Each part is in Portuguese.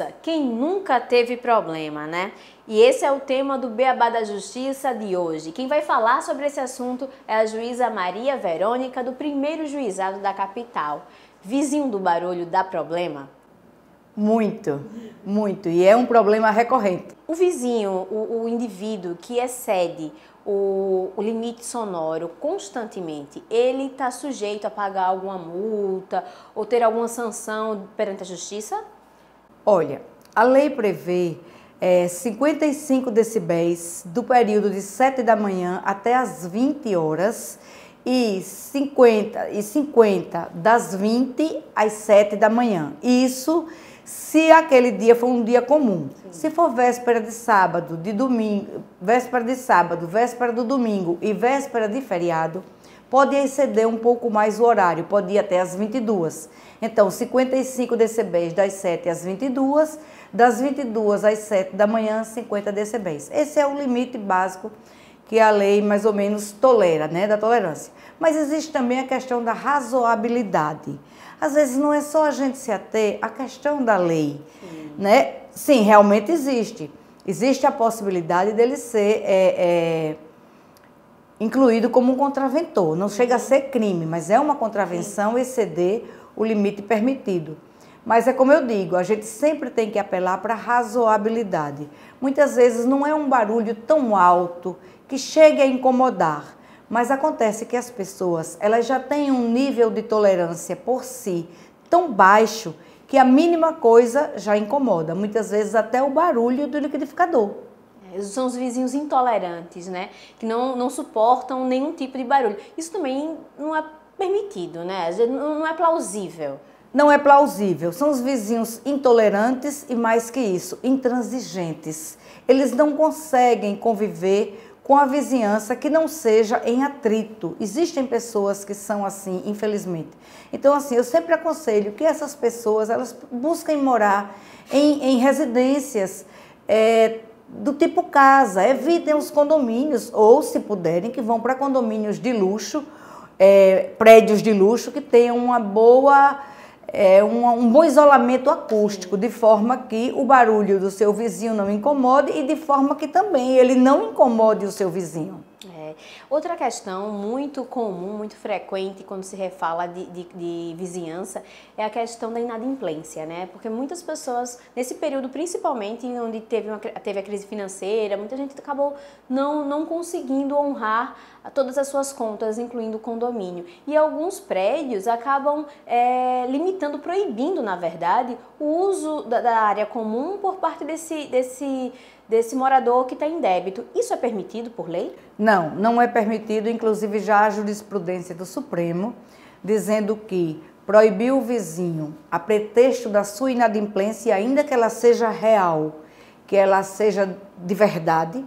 Nossa, quem nunca teve problema, né? E esse é o tema do Beabá da Justiça de hoje. Quem vai falar sobre esse assunto é a juíza Maria Verônica, do primeiro juizado da capital. Vizinho do barulho dá problema? Muito, muito. E é um problema recorrente. O vizinho, o, o indivíduo que excede o, o, limite sonoro constantemente, ele está sujeito a pagar alguma multa ou ter alguma sanção perante a justiça? Olha, a lei prevê é, 55 decibéis do período de 7 da manhã até as 20 horas e 50, e 50 das 20 às 7 da manhã. Isso se aquele dia for um dia comum. Sim. Se for véspera de sábado, de domingo, véspera de sábado, véspera do domingo e véspera de feriado, pode exceder um pouco mais o horário, pode ir até as 22. Então, 55 decibéis das 7 às 22, das 22 às 7 da manhã, 50 decibéis. Esse é o limite básico que a lei mais ou menos tolera, né, da tolerância. Mas existe também a questão da razoabilidade. Às vezes não é só a gente se ater à questão da lei, Sim. né? Sim, realmente existe. Existe a possibilidade dele ser é, é, incluído como um contraventor. Não chega a ser crime, mas é uma contravenção exceder o limite permitido. Mas é como eu digo, a gente sempre tem que apelar para a razoabilidade. Muitas vezes não é um barulho tão alto que chegue a incomodar, mas acontece que as pessoas, elas já têm um nível de tolerância por si tão baixo que a mínima coisa já incomoda, muitas vezes até o barulho do liquidificador. São os vizinhos intolerantes, né? Que não, não suportam nenhum tipo de barulho. Isso também não é permitido, né? Não é plausível. Não é plausível. São os vizinhos intolerantes e, mais que isso, intransigentes. Eles não conseguem conviver com a vizinhança que não seja em atrito. Existem pessoas que são assim, infelizmente. Então, assim, eu sempre aconselho que essas pessoas elas busquem morar em, em residências é, do tipo casa, evitem os condomínios, ou se puderem, que vão para condomínios de luxo, é, prédios de luxo que tenham uma boa é, um, um, bom isolamento acústico, de forma que o barulho do seu vizinho não incomode e de forma que também ele não incomode o seu vizinho. Outra questão muito comum, muito frequente quando se refala de, de, de, vizinhança é a questão da inadimplência, né? Porque muitas pessoas, nesse período principalmente, onde teve, uma, teve a crise financeira, muita gente acabou não, não conseguindo honrar todas as suas contas, incluindo o condomínio. E alguns prédios acabam é, limitando, proibindo, na verdade, o uso da, da área comum por parte desse, desse desse morador que está em débito. Isso é permitido por lei? Não, não é permitido. Inclusive, já há jurisprudência do Supremo dizendo que proibir o vizinho, a pretexto da sua inadimplência, ainda que ela seja real, que ela seja de verdade,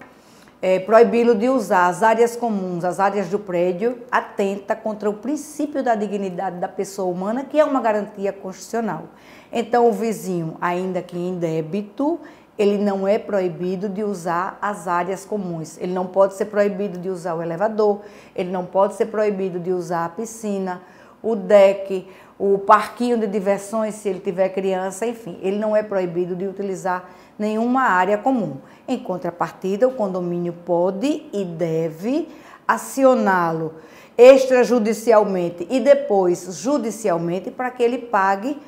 é, proibi-lo de usar as áreas comuns, as áreas do prédio, atenta contra o princípio da dignidade da pessoa humana, que é uma garantia constitucional. Então, o vizinho, ainda que em débito, ele não é proibido de usar as áreas comuns. Ele não pode ser proibido de usar o elevador, ele não pode ser proibido de usar a piscina, o deck, o parquinho de diversões, se ele tiver criança, enfim, ele não é proibido de utilizar nenhuma área comum. Em contrapartida, o condomínio pode e deve acioná-lo extrajudicialmente e depois judicialmente para que ele pague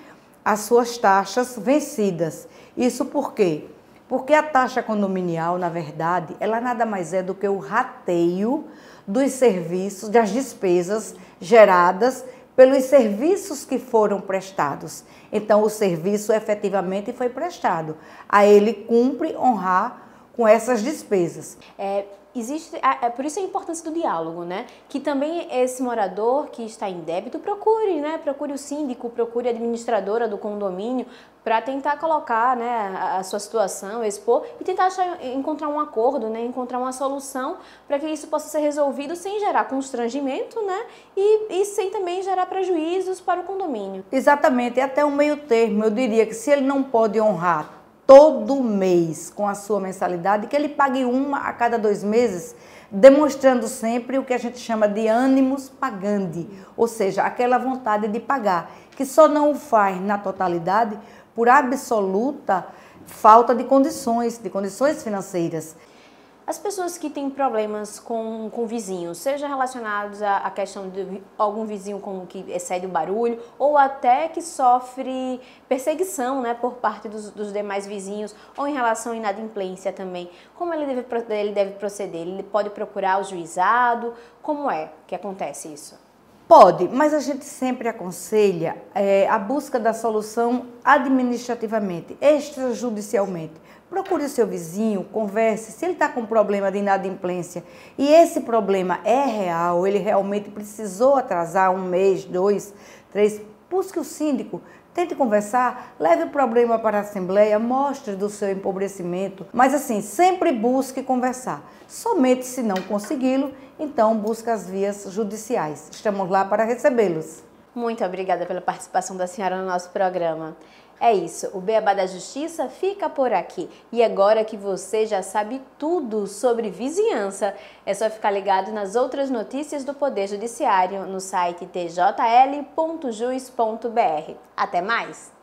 as suas taxas vencidas. Isso por quê? Porque a taxa condominial, na verdade, ela nada mais é do que o rateio dos serviços, das despesas geradas pelos serviços que foram prestados. Então, o serviço efetivamente foi prestado. A ele cumpre honrar com essas despesas. É, existe, é, por isso a importância do diálogo, né? Que também esse morador que está em débito procure, né? Procure o síndico, procure a administradora do condomínio para tentar colocar, né, a sua situação, expor e tentar achar, encontrar um acordo, né? Encontrar uma solução para que isso possa ser resolvido sem gerar constrangimento, né? E, e sem também gerar prejuízos para o condomínio. Exatamente, é até um meio termo. Eu diria que se ele não pode honrar todo mês com a sua mensalidade, que ele pague uma a cada dois meses, demonstrando sempre o que a gente chama de ânimos pagandi, ou seja, aquela vontade de pagar, que só não o faz na totalidade por absoluta falta de condições, de condições financeiras. As pessoas que têm problemas com, com vizinhos, seja relacionados à, à questão de algum vizinho com que excede o barulho, ou até que sofre perseguição né, por parte dos, dos demais vizinhos, ou em relação à inadimplência também, como ele deve, ele deve proceder? Ele pode procurar o juizado? Como é que acontece isso? Pode, mas a gente sempre aconselha é, a busca da solução administrativamente, extrajudicialmente. Procure o seu vizinho, converse. Se ele está com problema de inadimplência e esse problema é real, ele realmente precisou atrasar um mês, dois, três, busque o síndico, Tente conversar, leve o problema para a Assembleia, mostre do seu empobrecimento, mas assim, sempre busque conversar. Somente se não consegui-lo, então busque as vias judiciais. Estamos lá para recebê-los. Muito obrigada pela participação da senhora no nosso programa. É isso, o Beabá da Justiça fica por aqui. E agora que você já sabe tudo sobre vizinhança, é só ficar ligado nas outras notícias do Poder Judiciário no site tjl.jus.br. Até mais!